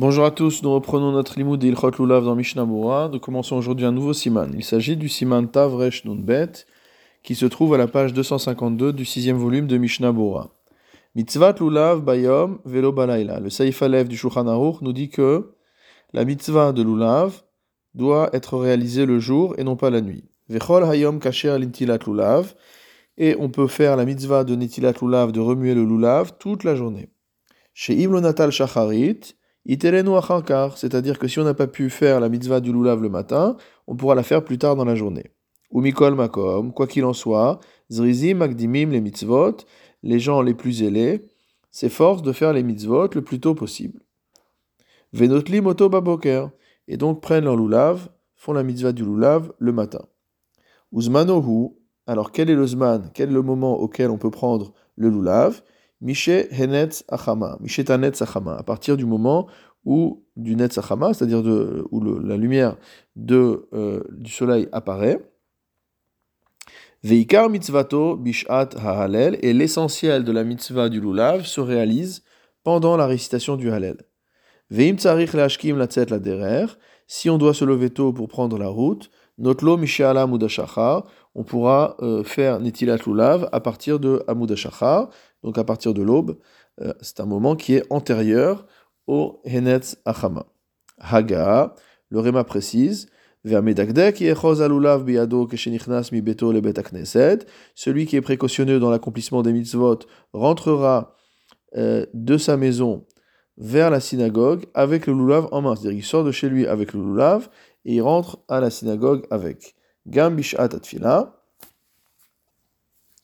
Bonjour à tous, nous reprenons notre limoud d'Ilchot Lulav dans Mishnah Nous commençons aujourd'hui un nouveau siman. Il s'agit du siman Tavresh Nunbet, qui se trouve à la page 252 du sixième volume de Mishnah Mitzvat Lulav Bayom Velo Balayla. Le Saïf Alev du Shulchan Aruch nous dit que la mitzvah de Lulav doit être réalisée le jour et non pas la nuit. Vechol Hayom Kasher Lintilat Lulav. Et on peut faire la mitzvah de Netilat Lulav, de remuer le Lulav, toute la journée. Chez Ibn Natal Shacharit, c'est-à-dire que si on n'a pas pu faire la mitzvah du lulav le matin, on pourra la faire plus tard dans la journée. Ou mikol makom, quoi qu'il en soit, zrizi magdimim les mitzvot, les gens les plus ailés, s'efforcent de faire les mitzvot le plus tôt possible. Venotli moto baboker, et donc prennent leur lulav, font la mitzvah du lulav le matin. Uzmanohu, alors quel est le zman, quel est le moment auquel on peut prendre le lulav Mishe Henetz Achama, Mishe Tanetz Achama, à partir du moment où du Netz Achama, c'est-à-dire où la lumière euh, du soleil apparaît. Veikar mitzvato bishat ha'halel, et l'essentiel de la mitzvah du lulav se réalise pendant la récitation du halel. Veim tsarich lashkim la derer, si on doit se lever tôt pour prendre la route, notlo mishala mudashachar, on pourra euh, faire netilat lulav à partir de amudashachar, donc à partir de l'aube. Euh, c'est un moment qui est antérieur au Henetz Achama. Haga, le Réma précise, celui qui est précautionneux dans l'accomplissement des mitzvot rentrera euh, de sa maison vers la synagogue avec le lulav en main. C'est-à-dire qu'il sort de chez lui avec le lulav et il rentre à la synagogue avec. Gam bishat atfila,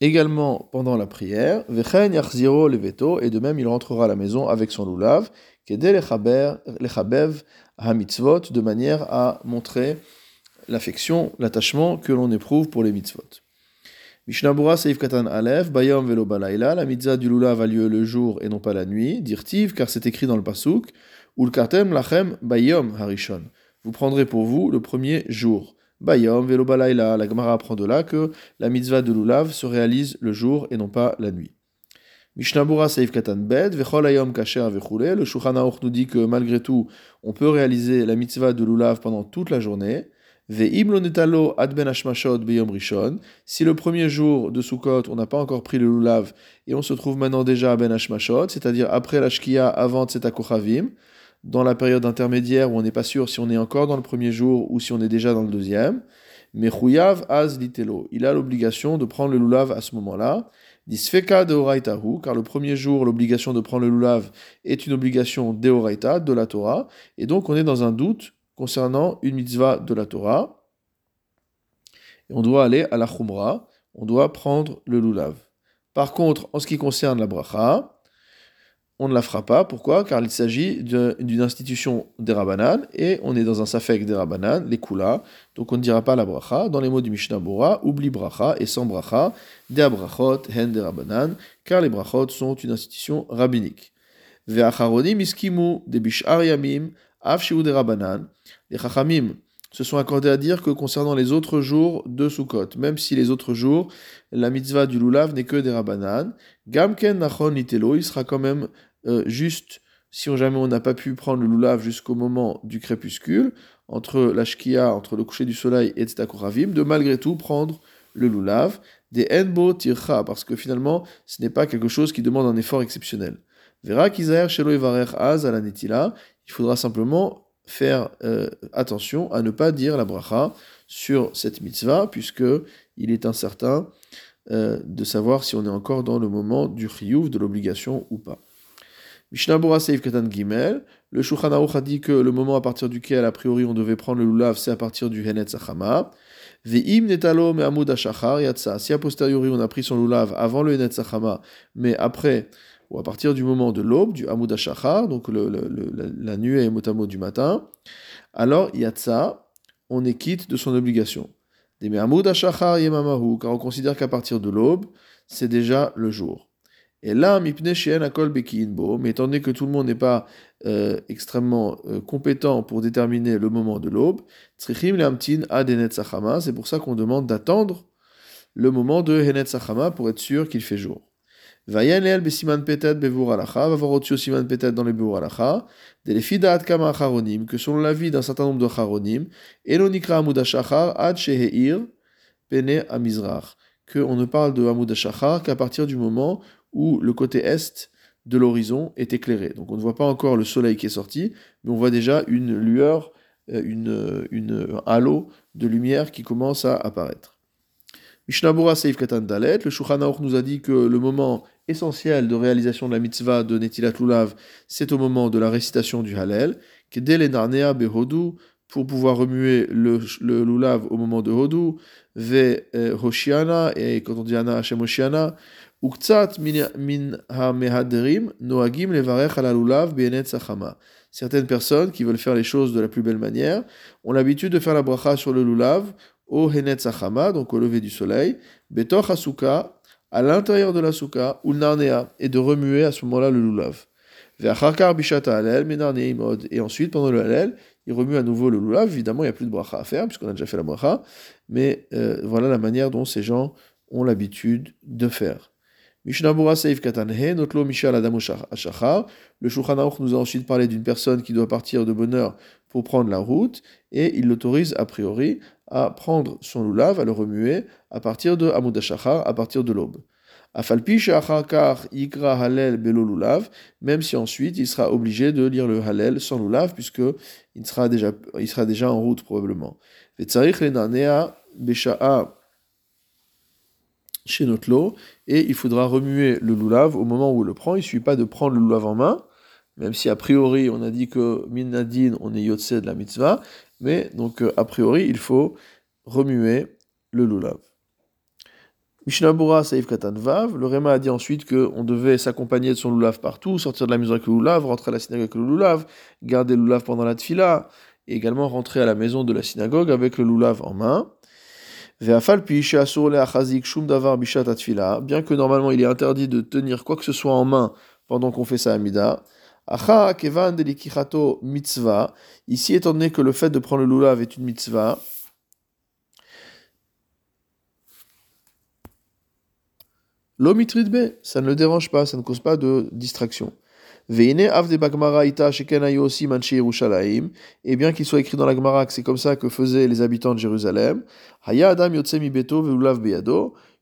également pendant la prière, Vechen leveto, et de même il rentrera à la maison avec son lulav, kedel lechabev ha-mitzvot, de manière à montrer l'affection, l'attachement que l'on éprouve pour les mitzvot. Mishnabura Seif Katan Aleph, Bayom Velo Balayla, la mitzvah du lulav a lieu le jour et non pas la nuit, dirtiv, car c'est écrit dans le pasuk, Ulkartem Lachem Bayom Harishon. Vous prendrez pour vous le premier jour. Bayom, Velo Balaïla, la Gemara apprend de là que la mitzvah de Lulav se réalise le jour et non pas la nuit. Mishnabura Saif Katan Bed, Vechol Ayom Kacher Vechule, le Shulchan nous dit que malgré tout, on peut réaliser la mitzvah de Lulav pendant toute la journée. Ben. Si le premier jour de Sukkot, on n'a pas encore pris le Lulav et on se trouve maintenant déjà à ben hashmashot, c'est-à-dire après la shkia, avant Tsetakochavim, dans la période intermédiaire où on n'est pas sûr si on est encore dans le premier jour ou si on est déjà dans le deuxième. Mais Chouyav az litelo, il a l'obligation de prendre le lulav à ce moment-là. Disfeka de car le premier jour, l'obligation de prendre le lulav est une obligation deoraita, de la Torah, et donc on est dans un doute concernant une mitzvah de la Torah. Et on doit aller à la chumra, on doit prendre le lulav. Par contre, en ce qui concerne la bracha, on ne la fera pas. Pourquoi? Car il s'agit d'une institution des Rabbanan et on est dans un safek des Rabbanan, les Kula. Donc on ne dira pas la bracha. Dans les mots du Mishnah Bora, oublie bracha et sans bracha, des abrachot, hen des Rabbanan, car les brachot sont une institution rabbinique. Se sont accordés à dire que concernant les autres jours de Sukkot, même si les autres jours, la mitzvah du lulav n'est que des Rabbanan, gamken nachon litelo, il sera quand même euh, juste, si jamais on n'a pas pu prendre le lulav jusqu'au moment du crépuscule, entre la shkia, entre le coucher du soleil et tztakuravim, de malgré tout prendre le lulav, des enbo tircha, parce que finalement, ce n'est pas quelque chose qui demande un effort exceptionnel. Verra kizaer shelo az à la il faudra simplement faire euh, attention à ne pas dire la bracha sur cette mitzvah, puisque il est incertain euh, de savoir si on est encore dans le moment du chiyuv, de l'obligation ou pas. Mishnah Bora Seif Katan Gimel, le Shulchan a dit que le moment à partir duquel, a priori, on devait prendre le lulav, c'est à partir du Henet Sachama. Ve'im netalo me amud ashachar yatsa. Si a posteriori, on a pris son lulav avant le Henet Sachama, mais après, ou à partir du moment de l'aube, du Hamoud donc le, la, nuée motamo du matin, alors yatsa, on est quitte de son obligation. Des Hamoud Ashachar yemamahu, car on considère qu'à partir de l'aube, c'est déjà le jour. Et là, mipne bekiinbo, mais étant donné que tout le monde n'est pas euh, extrêmement euh, compétent pour déterminer le moment de l'aube, tzrichim leamtin adenet sachama, c'est pour ça qu'on demande d'attendre le moment de henet sachama pour être sûr qu'il fait jour. Vayen besiman petet bevur alacha, va voir au-dessus siman petet dans les bevur alacha, de lefidat kama acharonim, que selon l'avis d'un certain nombre de charonim, elonikra amud shachar ad sheheir pene amizrach, que on ne parle de amud shachar qu'à partir du moment où le côté est de l'horizon est éclairé. Donc on ne voit pas encore le soleil qui est sorti, mais on voit déjà une lueur, euh, une, une, un halo de lumière qui commence à apparaître. Mishnabura Seif Katan Dalet, le Shulchan nous a dit que le moment essentiel de réalisation de la mitzvah de Netilat Lulav, c'est au moment de la récitation du Hallel, Kedele Narnea Behodu, pour pouvoir remuer le, Lulav au moment de Hodu, Ve euh, Hoshiana, et quand on dit Ana Hashem Hoshiana, min noagim Certaines personnes qui veulent faire les choses de la plus belle manière ont l'habitude de faire la bracha sur le lulav au henet sachama, donc au lever du soleil, betoch asuka, à l'intérieur de la souka, ou et de remuer à ce moment-là le lulav. Et ensuite, pendant le halel, il remue à nouveau le lulav. Évidemment, il n'y a plus de bracha à faire, puisqu'on a déjà fait la bracha. Mais euh, voilà la manière dont ces gens ont l'habitude de faire. Seif Notlo Mishal Adam Ashachar. Le Shulchan nous a ensuite parlé d'une personne qui doit partir de bonne heure pour prendre la route, et il l'autorise a priori à prendre son lulav, à le remuer, à partir de Ashachar, à partir de l'aube. Afalpi Shachakar Ikra Halel Belo Lulav, même si ensuite il sera obligé de lire le Halel sans lulav, puisque il sera déjà, il sera déjà en route probablement. Chez et il faudra remuer le loulav au moment où il le prend. Il ne suffit pas de prendre le loulav en main, même si a priori on a dit que minadin on est yotse de la mitzvah, mais donc euh, a priori il faut remuer le loulav. Mishnabura Saif Katanvav, le Réma a dit ensuite qu'on devait s'accompagner de son loulav partout, sortir de la maison avec le loulav, rentrer à la synagogue avec le loulav, garder le loulav pendant la tfila, et également rentrer à la maison de la synagogue avec le loulav en main. Bien que normalement il est interdit de tenir quoi que ce soit en main pendant qu'on fait sa amida. Mitzvah. Ici, étant donné que le fait de prendre le lulav est une mitzvah, l'omitridbe, ça ne le dérange pas, ça ne cause pas de distraction. Et bien qu'il soit écrit dans la Gemara que c'est comme ça que faisaient les habitants de Jérusalem,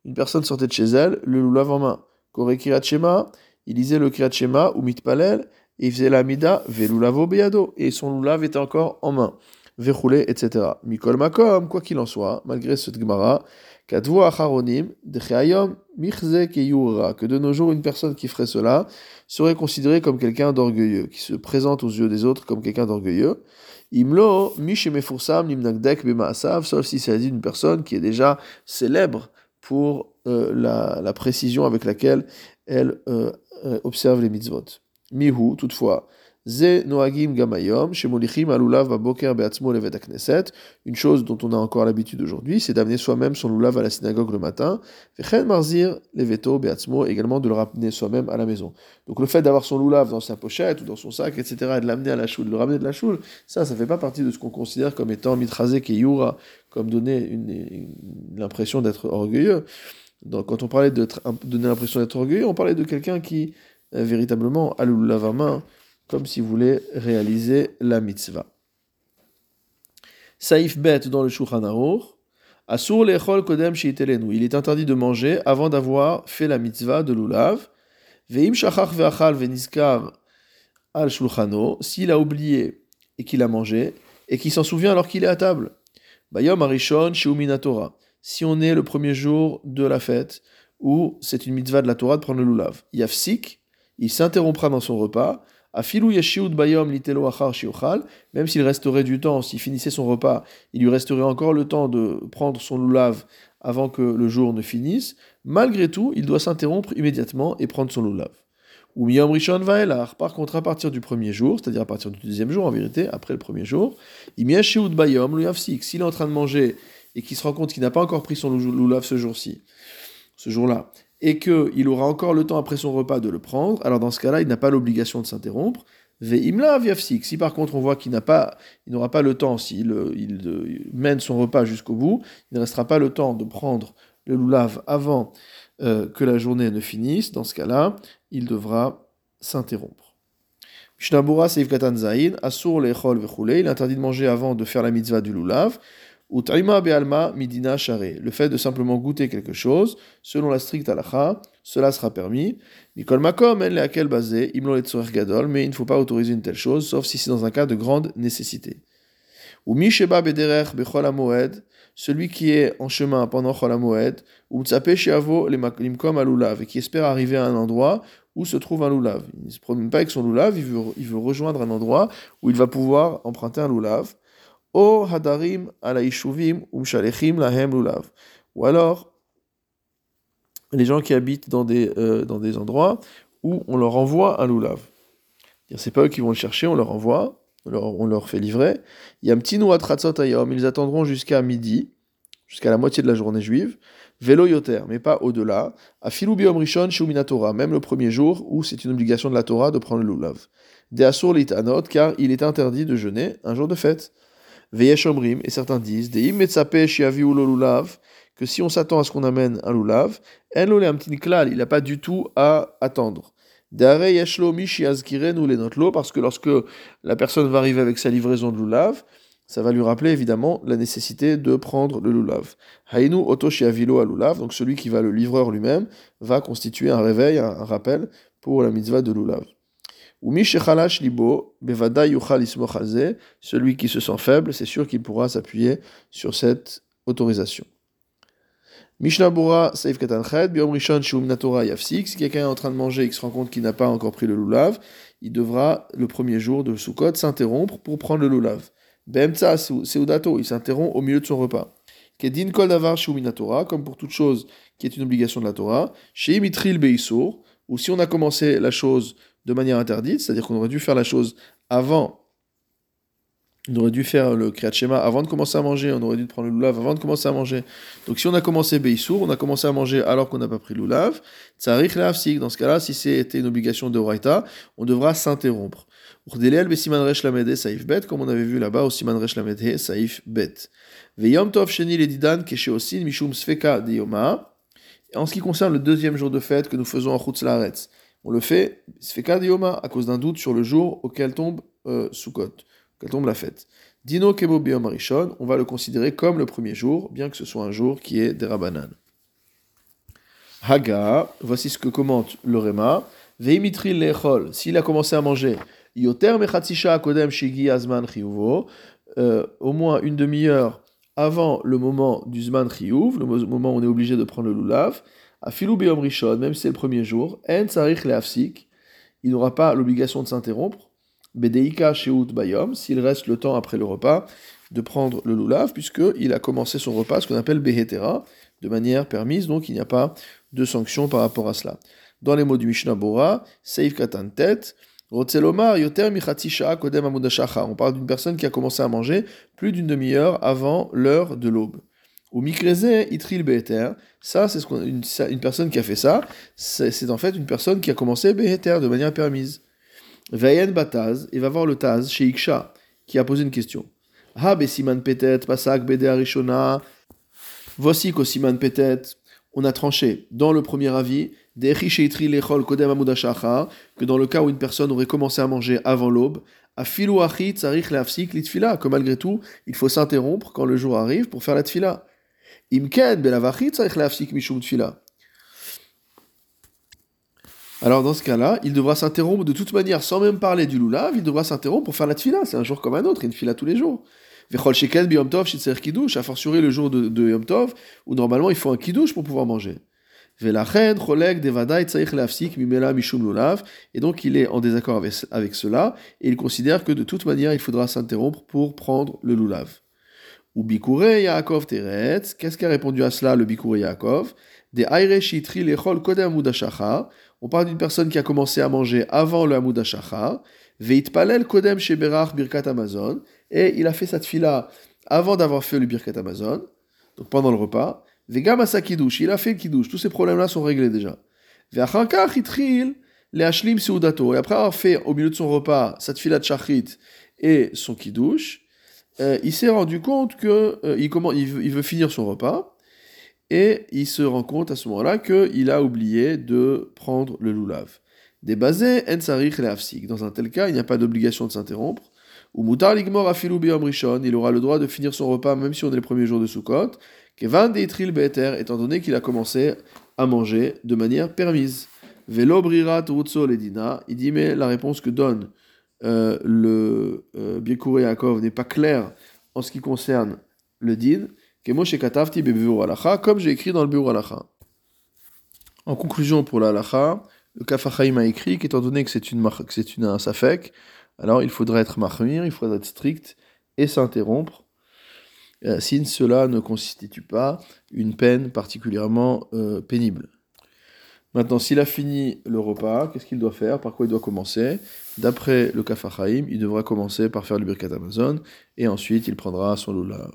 une personne sortait de chez elle, le lulav en main. Kore Shema, il lisait le kirat Shema ou mitpalel, il faisait la et son lulav était encore en main. Vechoulé, etc. Mikol makom, quoi qu'il en soit, malgré cette Gemara, que de nos jours, une personne qui ferait cela serait considérée comme quelqu'un d'orgueilleux, qui se présente aux yeux des autres comme quelqu'un d'orgueilleux. Imlo, sauf si c'est d'une personne qui est déjà célèbre pour euh, la, précision avec laquelle elle euh, euh, observe les mitzvot. Mihu, toutefois, une chose dont on a encore l'habitude aujourd'hui, c'est d'amener soi-même son lulav à la synagogue le matin. marzir leveto également de le ramener soi-même à la maison. Donc le fait d'avoir son lulav dans sa pochette ou dans son sac, etc., et de l'amener à la choule, de le ramener de la choule, ça, ça fait pas partie de ce qu'on considère comme étant mitrasé et yura, comme donner l'impression d'être orgueilleux. Donc quand on parlait de donner l'impression d'être orgueilleux, on parlait de quelqu'un qui véritablement le lulav à main comme si vous voulez réaliser la mitzvah. Saïf bet dans le Shulchan Asur lechol kodem Il est interdit de manger avant d'avoir fait la mitzvah de lulav. Veim shachach ve'achal ve'nizkar al shulchano. S'il a oublié et qu'il a mangé et qu'il s'en souvient alors qu'il est à table. Bayom Torah. Si on est le premier jour de la fête ou c'est une mitzvah de la Torah de prendre le lulav. Yafsik, il s'interrompra dans son repas. Même s'il resterait du temps, s'il finissait son repas, il lui resterait encore le temps de prendre son loulav avant que le jour ne finisse, malgré tout, il doit s'interrompre immédiatement et prendre son loulav. Ou par contre, à partir du premier jour, c'est-à-dire à partir du deuxième jour, en vérité, après le premier jour, bayom s'il est en train de manger et qu'il se rend compte qu'il n'a pas encore pris son loulav ce jour-ci, ce jour-là, et qu'il aura encore le temps après son repas de le prendre, alors dans ce cas-là, il n'a pas l'obligation de s'interrompre. Ve'imla viafsik. Si par contre on voit qu'il n'a pas, il n'aura pas le temps, s'il il, mène son repas jusqu'au bout, il ne restera pas le temps de prendre le loulav avant euh, que la journée ne finisse, dans ce cas-là, il devra s'interrompre. Mishnabura Seif Katan Asur Lechol Vechule, il interdit de manger avant de faire la mitzvah du Bealma Le fait de simplement goûter quelque chose, selon la stricte halacha, cela sera permis. Makom, en leakel basé, imlo gadol, mais il ne faut pas autoriser une telle chose, sauf si c'est dans un cas de grande nécessité. Ou Bederech Bechol Amoed, celui qui est en chemin pendant Chol Amoed, ou Alulav, et qui espère arriver à un endroit où se trouve un loulav. Il ne se promène pas avec son loulav, il veut, il veut rejoindre un endroit où il va pouvoir emprunter un loulav. O hadarim ala umshalechim lahem lulav. Ou alors, les gens qui habitent dans des, euh, dans des endroits où on leur envoie un loulav. C'est pas eux qui vont le chercher, on leur envoie, on leur, fait livrer. Y a un petit ayom, ils attendront jusqu'à midi, jusqu'à la moitié de la journée juive. Vélo yoter, mais pas au-delà. A biom rishon Torah, même le premier jour où c'est une obligation de la Torah de prendre le lulav. De asur litanot, car il est interdit de jeûner un jour de fête. Veyeshomrim, et certains disent, que si on s'attend à ce qu'on amène un lulav, un petit il n'a pas du tout à attendre. parce que lorsque la personne va arriver avec sa livraison de lulav, ça va lui rappeler évidemment la nécessité de prendre le lulav. Hainu otoshiavilo à lulav, donc celui qui va le livreur lui-même, va constituer un réveil, un rappel pour la mitzvah de lulav. Celui qui se sent faible, c'est sûr qu'il pourra s'appuyer sur cette autorisation. Mishnabura Saif Katanchet, Biom Rishon Shumnatora Yafsik, si quelqu'un est en train de manger et qu'il se rend compte qu'il n'a pas encore pris le lulav, il devra, le premier jour de Sukkot, s'interrompre pour prendre le lulav. Bemtsa Seudato, il s'interrompt au milieu de son repas. Kedin Kol Davar Shuminatora, comme pour toute chose qui est une obligation de la Torah, Chez Mitril Beisour, ou si on a commencé la chose de manière interdite, c'est-à-dire qu'on aurait dû faire la chose avant, on aurait dû faire le Kriyat Shema avant de commencer à manger, on aurait dû prendre le lulav avant de commencer à manger. Donc si on a commencé Beisour, on a commencé à manger alors qu'on n'a pas pris le lulav, Tsarich dans ce cas-là, si c'était une obligation de Oraita, on devra s'interrompre. Comme on avait vu là-bas au Siman Resh Lamede Saif Bet. En ce qui concerne le deuxième jour de fête que nous faisons en Chutz on le fait Sfeka Diyoma à cause d'un doute sur le jour auquel tombe euh, Sukkot qu'elle tombe la fête. Dino Kebo Biom on va le considérer comme le premier jour, bien que ce soit un jour qui est des Rabanan. Haga, voici ce que commente le Rema. Veimitri lechol, s'il a commencé à manger, yoter mechatzisha kodem shigi azman chiyuvo, euh, au moins une demi-heure avant le moment du zman chiyuv, le moment où on est obligé de prendre le lulav, afilu biom rishon, même si c'est le premier jour, en il n'aura pas l'obligation de s'interrompre, Bedeika Sheut Bayom, s'il reste le temps après le repas, de prendre le lulav, puisqu'il a commencé son repas, ce qu'on appelle Behetera, de manière permise, donc il n'y a pas de sanction par rapport à cela. Dans les mots du Mishnah Bora, Seif Katan Tet, Rotzelomar Yoter Kodem On parle d'une personne qui a commencé à manger plus d'une demi-heure avant l'heure de l'aube. Ou Mikreze Itril Beheter, ça c'est une, personne qui a fait ça, c'est en fait une personne qui a commencé Beheter de manière permise. Vayen Bataz, il va voir le Taz chez Iksha, qui a posé une question. Ha Besiman Petet, Pasak Bede Arishona. Voici qu'au Siman Petet, on a tranché dans le premier avis, que dans le cas où une personne aurait commencé à manger avant l'aube, que malgré tout, il faut s'interrompre quand le jour arrive pour faire la tfila. Alors dans ce cas-là, il devra s'interrompre de toute manière, sans même parler du lulav, il devra s'interrompre pour faire la tfila. C'est un jour comme un autre, il une fila tous les jours. Vechol sheken bi kiddush, a fortiori le jour de, de Yom Tov, où normalement il faut un kiddush pour pouvoir manger. Velachen cholek devadai tzaich leafsik mimela mishum lulav, et donc il est en désaccord avec, avec cela, et il considère que de toute manière il faudra s'interrompre pour prendre le lulav. Ou bikure Yaakov teretz, qu'est-ce qu'a répondu à cela le bikure Yaakov? Des aire shitri lechol kodem on parle d'une personne qui a commencé à manger avant le Hamoud Ashachar, Veit Palel Kodem Sheberach Birkat Amazon, et il a fait cette fila avant d'avoir fait le Birkat Amazon, donc pendant le repas. Vegam Asa Kiddush, il a fait le Kiddush, tous ces problèmes-là sont réglés déjà. Ve'achankach Itril Le Hashlim Seudato, et après avoir fait au milieu de son repas cette fila de Shachrit et son Kiddush, euh, il s'est rendu compte que euh, il, comment, il veut finir son repas, et il se rend compte à ce moment-là qu'il a oublié de prendre le loulav. Débasé, en sarich le Dans un tel cas, il n'y a pas d'obligation de s'interrompre. Ou mutar ligmor afilu rishon, il aura le droit de finir son repas même si on est les premiers jours de Sukkot. Kevan deitril beter, étant donné qu'il a commencé à manger de manière permise. Velo brirat ledina, il dit mais la réponse que donne euh, le euh, Biekouré Yaakov n'est pas claire en ce qui concerne le din, comme j'ai écrit dans le bureau alacha. En conclusion pour la le Kafachaim a écrit qu'étant donné que c'est une, que c'est une un safek, alors il faudrait être mahmir, il faudrait être strict et s'interrompre euh, cela ne constitue pas une peine particulièrement euh, pénible. Maintenant, s'il a fini le repas, qu'est-ce qu'il doit faire? Par quoi il doit commencer? D'après le Kafachaim, il devra commencer par faire le Birkat Amazon et ensuite il prendra son lulav.